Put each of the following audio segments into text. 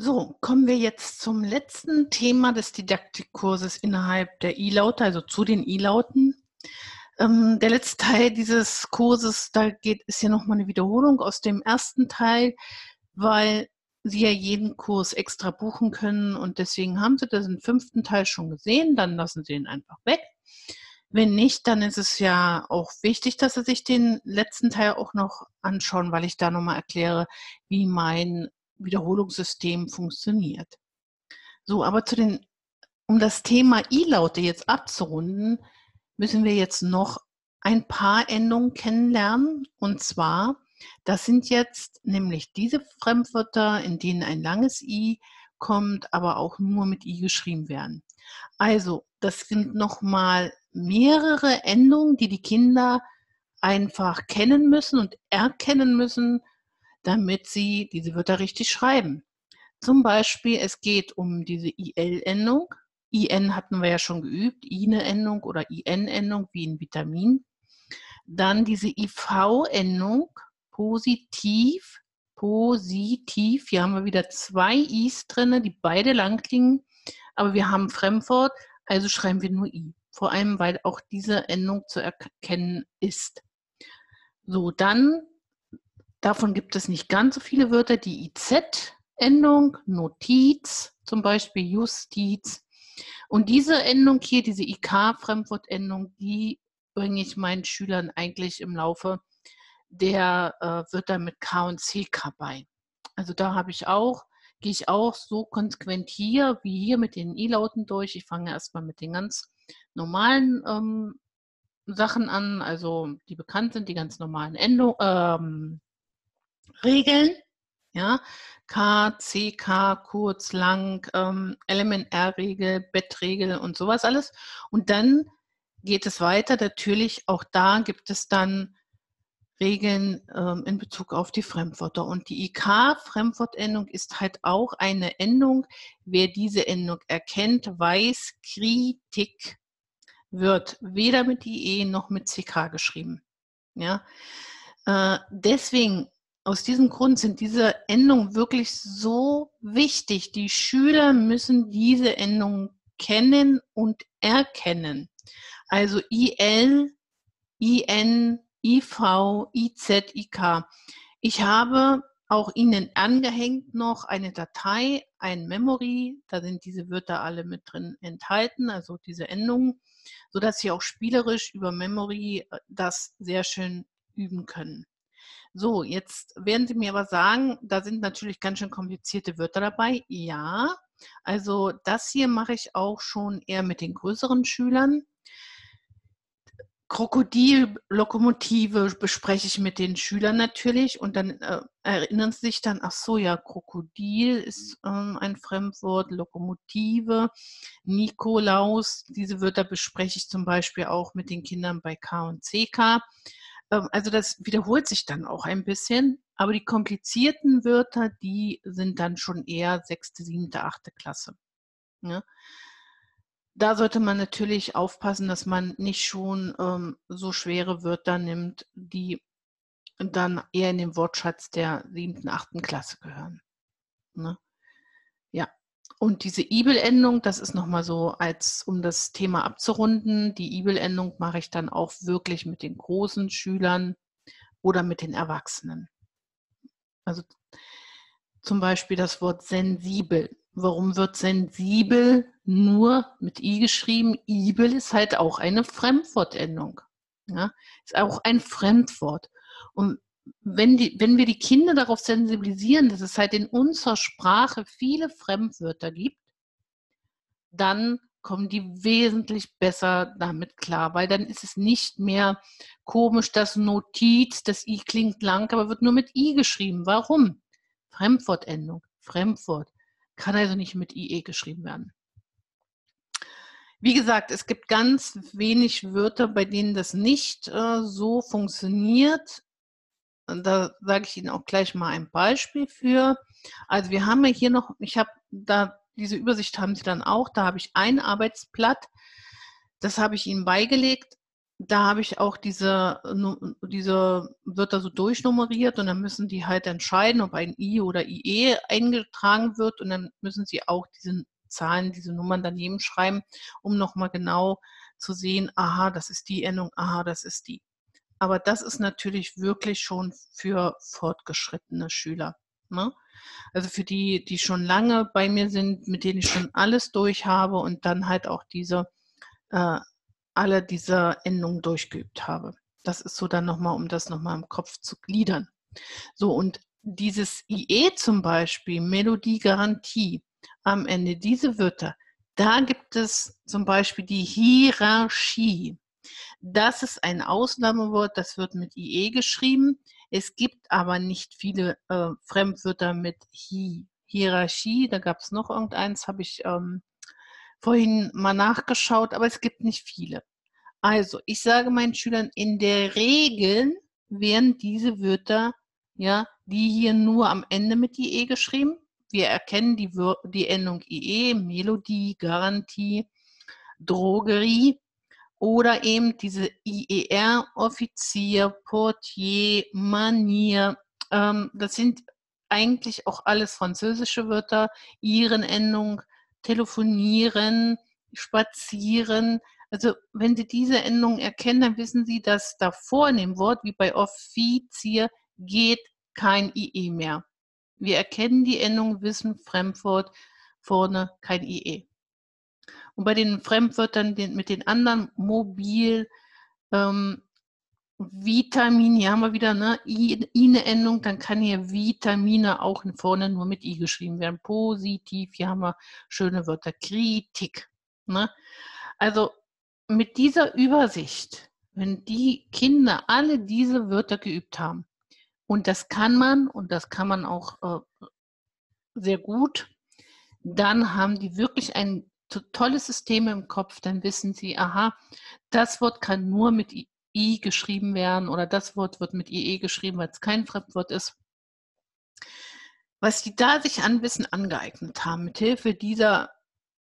So, kommen wir jetzt zum letzten Thema des Didaktikkurses innerhalb der E-Laute, also zu den E-Lauten. Ähm, der letzte Teil dieses Kurses, da geht, ist ja nochmal eine Wiederholung aus dem ersten Teil, weil Sie ja jeden Kurs extra buchen können und deswegen haben Sie das im fünften Teil schon gesehen, dann lassen Sie ihn einfach weg. Wenn nicht, dann ist es ja auch wichtig, dass Sie sich den letzten Teil auch noch anschauen, weil ich da nochmal erkläre, wie mein Wiederholungssystem funktioniert. So, aber zu den, um das Thema I-Laute jetzt abzurunden, müssen wir jetzt noch ein paar Endungen kennenlernen. Und zwar, das sind jetzt nämlich diese Fremdwörter, in denen ein langes I kommt, aber auch nur mit I geschrieben werden. Also, das sind nochmal mehrere Endungen, die die Kinder einfach kennen müssen und erkennen müssen, damit sie diese Wörter richtig schreiben. Zum Beispiel, es geht um diese IL-Endung. IN hatten wir ja schon geübt, INE-Endung oder IN-Endung wie in Vitamin. Dann diese IV-Endung, positiv, positiv. Hier haben wir wieder zwei Is drin, die beide lang klingen, aber wir haben Fremdwort, also schreiben wir nur I. Vor allem, weil auch diese Endung zu erkennen ist. So, dann Davon gibt es nicht ganz so viele Wörter. Die IZ-Endung, Notiz, zum Beispiel Justiz. Und diese Endung hier, diese IK-Fremdwortendung, die bringe ich meinen Schülern eigentlich im Laufe der äh, Wörter mit K und CK bei. Also da habe ich auch, gehe ich auch so konsequent hier wie hier mit den I-Lauten durch. Ich fange erstmal mit den ganz normalen ähm, Sachen an, also die bekannt sind, die ganz normalen Endungen, ähm, Regeln, ja, K, C, K, kurz, lang, ähm, Element-R-Regel, Bettregel und sowas alles. Und dann geht es weiter. Natürlich, auch da gibt es dann Regeln ähm, in Bezug auf die Fremdwörter. Und die IK-Fremdwortendung ist halt auch eine Endung. Wer diese Endung erkennt, weiß, Kritik wird weder mit IE noch mit CK geschrieben. Ja? Äh, deswegen aus diesem Grund sind diese Endungen wirklich so wichtig. Die Schüler müssen diese Endungen kennen und erkennen. Also IL, IN, IV, IZ, IK. Ich habe auch Ihnen angehängt noch eine Datei, ein Memory, da sind diese Wörter alle mit drin enthalten, also diese Endungen, sodass Sie auch spielerisch über Memory äh, das sehr schön üben können. So, jetzt werden Sie mir aber sagen, da sind natürlich ganz schön komplizierte Wörter dabei. Ja, also das hier mache ich auch schon eher mit den größeren Schülern. Krokodil, Lokomotive bespreche ich mit den Schülern natürlich und dann äh, erinnern sie sich dann, ach so, ja, Krokodil ist ähm, ein Fremdwort, Lokomotive, Nikolaus, diese Wörter bespreche ich zum Beispiel auch mit den Kindern bei K und CK. Ähm, also das wiederholt sich dann auch ein bisschen, aber die komplizierten Wörter, die sind dann schon eher sechste, siebte, achte Klasse. Ja. Ne? Da sollte man natürlich aufpassen, dass man nicht schon ähm, so schwere Wörter nimmt, die dann eher in den Wortschatz der siebten, achten Klasse gehören. Ne? Ja. Und diese IBEL-Endung, das ist nochmal so, als um das Thema abzurunden. Die IBEL-Endung mache ich dann auch wirklich mit den großen Schülern oder mit den Erwachsenen. Also zum Beispiel das Wort sensibel. Warum wird sensibel nur mit I geschrieben? Ibel ist halt auch eine Fremdwortendung. Ja? Ist auch ein Fremdwort. Und wenn, die, wenn wir die Kinder darauf sensibilisieren, dass es halt in unserer Sprache viele Fremdwörter gibt, dann kommen die wesentlich besser damit klar, weil dann ist es nicht mehr komisch, dass Notiz, das I klingt lang, aber wird nur mit I geschrieben. Warum? Fremdwortendung, Fremdwort. Kann also nicht mit IE geschrieben werden. Wie gesagt, es gibt ganz wenig Wörter, bei denen das nicht äh, so funktioniert. Da sage ich Ihnen auch gleich mal ein Beispiel für. Also wir haben ja hier noch, ich habe da, diese Übersicht haben Sie dann auch, da habe ich ein Arbeitsblatt, das habe ich Ihnen beigelegt. da habe ich auch diese, diese Wörter so durchnummeriert und dann müssen die halt entscheiden, ob ein I oder IE eingetragen wird und dann müssen sie auch diese Zahlen, diese Nummern daneben schreiben, um nochmal genau zu sehen, aha, das ist die Endung, aha, das ist die. Aber das ist natürlich wirklich schon für fortgeschrittene Schüler. Ne? Also für die, die schon lange bei mir sind, mit denen ich schon alles durch habe und dann halt auch diese äh, alle diese Endungen durchgeübt habe. Das ist so dann nochmal, um das nochmal im Kopf zu gliedern. So, und dieses IE zum Beispiel, Melodiegarantie, am Ende diese Wörter, da gibt es zum Beispiel die Hierarchie. Das ist ein Ausnahmewort, das wird mit IE geschrieben. Es gibt aber nicht viele äh, Fremdwörter mit Hi. Hierarchie, da gab es noch irgendeins, habe ich ähm, vorhin mal nachgeschaut, aber es gibt nicht viele. Also, ich sage meinen Schülern, in der Regel werden diese Wörter, ja, die hier nur am Ende mit IE geschrieben. Wir erkennen die, die Endung IE, Melodie, Garantie, Drogerie oder eben diese IER, Offizier, Portier, Manier. Ähm, das sind eigentlich auch alles französische Wörter. Ihren Endung, telefonieren, spazieren. Also wenn Sie diese Endung erkennen, dann wissen Sie, dass davor in dem Wort, wie bei Offizier, geht kein IE mehr. Wir erkennen die Endung, wissen Fremdwort, vorne kein IE. Und bei den Fremdwörtern den, mit den anderen Mobil, ähm, Vitamin, hier haben wir wieder ne, I, I eine Endung, dann kann hier Vitamine auch vorne nur mit I geschrieben werden. Positiv, hier haben wir schöne Wörter. Kritik. Ne? Also mit dieser Übersicht, wenn die Kinder alle diese Wörter geübt haben, und das kann man, und das kann man auch äh, sehr gut, dann haben die wirklich ein tolles System im Kopf, dann wissen sie, aha, das Wort kann nur mit I geschrieben werden oder das Wort wird mit IE geschrieben, weil es kein Fremdwort ist. Was die da sich an Wissen angeeignet haben, mit Hilfe dieser,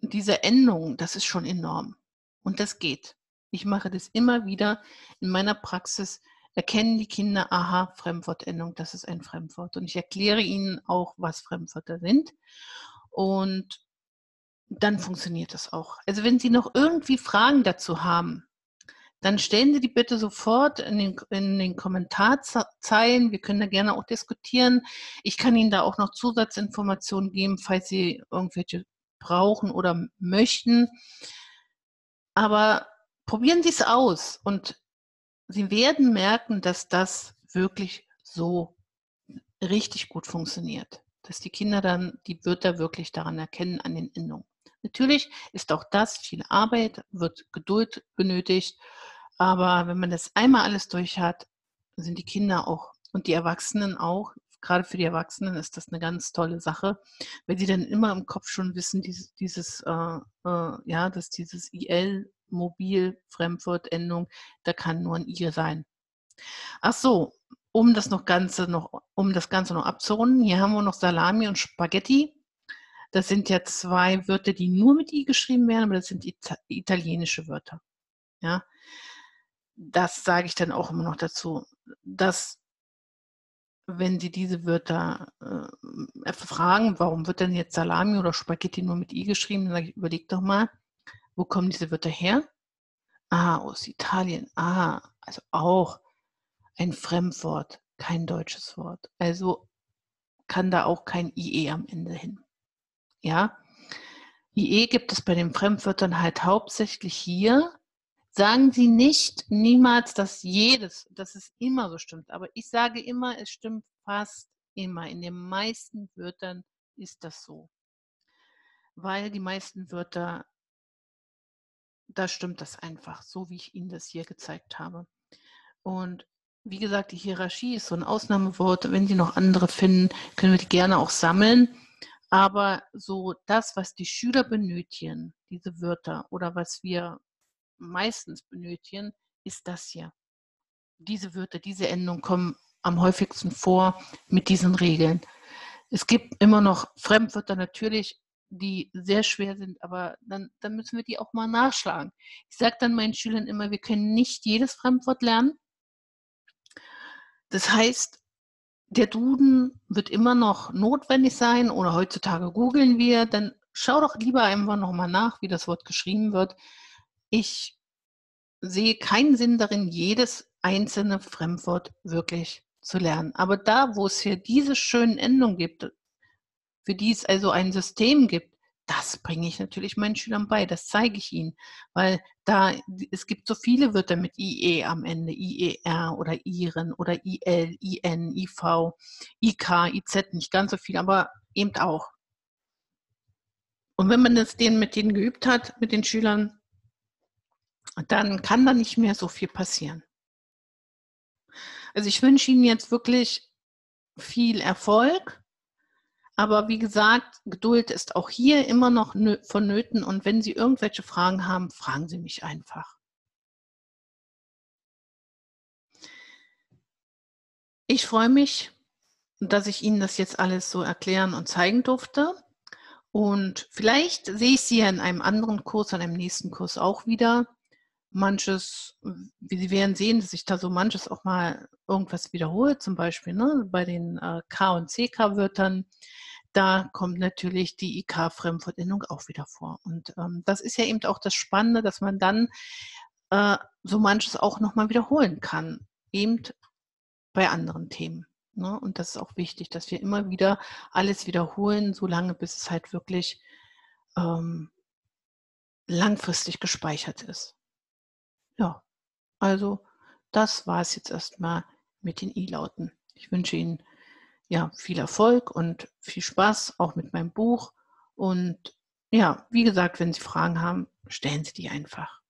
dieser Endung, das ist schon enorm. Und das geht. Ich mache das immer wieder in meiner Praxis. Erkennen die Kinder, aha, Fremdwortendung, das ist ein Fremdwort. Und ich erkläre ihnen auch, was Fremdwörter sind. Und dann funktioniert das auch. Also wenn Sie noch irgendwie Fragen dazu haben, dann stellen Sie die bitte sofort in den, in den Kommentarzeilen. Wir können da gerne auch diskutieren. Ich kann Ihnen da auch noch Zusatzinformationen geben, falls Sie irgendwelche brauchen oder möchten. Aber probieren Sie es aus und Sie werden merken, dass das wirklich so richtig gut funktioniert. Dass die Kinder dann die Wörter wirklich daran erkennen, an den Endungen. Natürlich ist auch das viel Arbeit, wird Geduld benötigt aber wenn man das einmal alles durch hat, sind die Kinder auch und die Erwachsenen auch, gerade für die Erwachsenen ist das eine ganz tolle Sache, weil sie dann immer im Kopf schon wissen, dieses, dieses äh, äh, ja, dass dieses IL, Mobil, Fremdwortendung, da kann nur ein I sein. Ach so, um das noch Ganze noch, um das Ganze noch abzurunden, hier haben wir noch Salami und Spaghetti. Das sind ja zwei Wörter, die nur mit I geschrieben werden, aber das sind italienische Wörter. Ja, das sage ich dann auch immer noch dazu, dass wenn Sie diese Wörter äh, fragen, warum wird denn jetzt Salami oder Spaghetti nur mit I geschrieben, dann sage ich, überleg doch mal, wo kommen diese Wörter her? Ah, aus Italien. Ah, also auch ein Fremdwort, kein deutsches Wort. Also kann da auch kein IE am Ende hin. Ja, IE gibt es bei den Fremdwörtern halt hauptsächlich hier Sagen Sie nicht niemals, dass jedes, dass es immer so stimmt. Aber ich sage immer, es stimmt fast immer. In den meisten Wörtern ist das so. Weil die meisten Wörter, da stimmt das einfach, so wie ich Ihnen das hier gezeigt habe. Und wie gesagt, die Hierarchie ist so ein Ausnahmewort. Wenn Sie noch andere finden, können wir die gerne auch sammeln. Aber so das, was die Schüler benötigen, diese Wörter oder was wir meistens benötigen, ist das hier. Diese Wörter, diese Endungen kommen am häufigsten vor mit diesen Regeln. Es gibt immer noch Fremdwörter natürlich, die sehr schwer sind, aber dann, dann müssen wir die auch mal nachschlagen. Ich sage dann meinen Schülern immer, wir können nicht jedes Fremdwort lernen. Das heißt, der Duden wird immer noch notwendig sein oder heutzutage googeln wir, dann schau doch lieber einfach nochmal nach, wie das Wort geschrieben wird. Ich sehe keinen Sinn darin, jedes einzelne Fremdwort wirklich zu lernen. Aber da, wo es hier diese schönen Endungen gibt, für die es also ein System gibt, das bringe ich natürlich meinen Schülern bei, das zeige ich ihnen, weil da es gibt so viele Wörter mit IE am Ende, IER oder IREN oder IL, IN, IV, IK, IZ, nicht ganz so viel, aber eben auch. Und wenn man das denen mit denen geübt hat, mit den Schülern, dann kann da nicht mehr so viel passieren. Also ich wünsche Ihnen jetzt wirklich viel Erfolg aber wie gesagt, Geduld ist auch hier immer noch vonnöten. Und wenn Sie irgendwelche Fragen haben, fragen Sie mich einfach. Ich freue mich, dass ich Ihnen das jetzt alles so erklären und zeigen durfte. Und vielleicht sehe ich Sie ja in einem anderen Kurs, in einem nächsten Kurs auch wieder. Manches, wie Sie werden sehen, dass sich da so manches auch mal irgendwas wiederholt, zum Beispiel ne, bei den äh, K- und CK-Wörtern da kommt natürlich die IK-Fremdwortendung auch wieder vor. Und ähm, das ist ja eben auch das Spannende, dass man dann äh, so manches auch nochmal wiederholen kann, eben bei anderen Themen. Ne? Und das ist auch wichtig, dass wir immer wieder alles wiederholen, solange bis es halt wirklich ähm, langfristig gespeichert ist. Ja, also das war es jetzt erstmal mit den I-Lauten. Ich wünsche Ihnen ja, viel Erfolg und viel Spaß auch mit meinem Buch. Und ja, wie gesagt, wenn Sie Fragen haben, stellen Sie die einfach.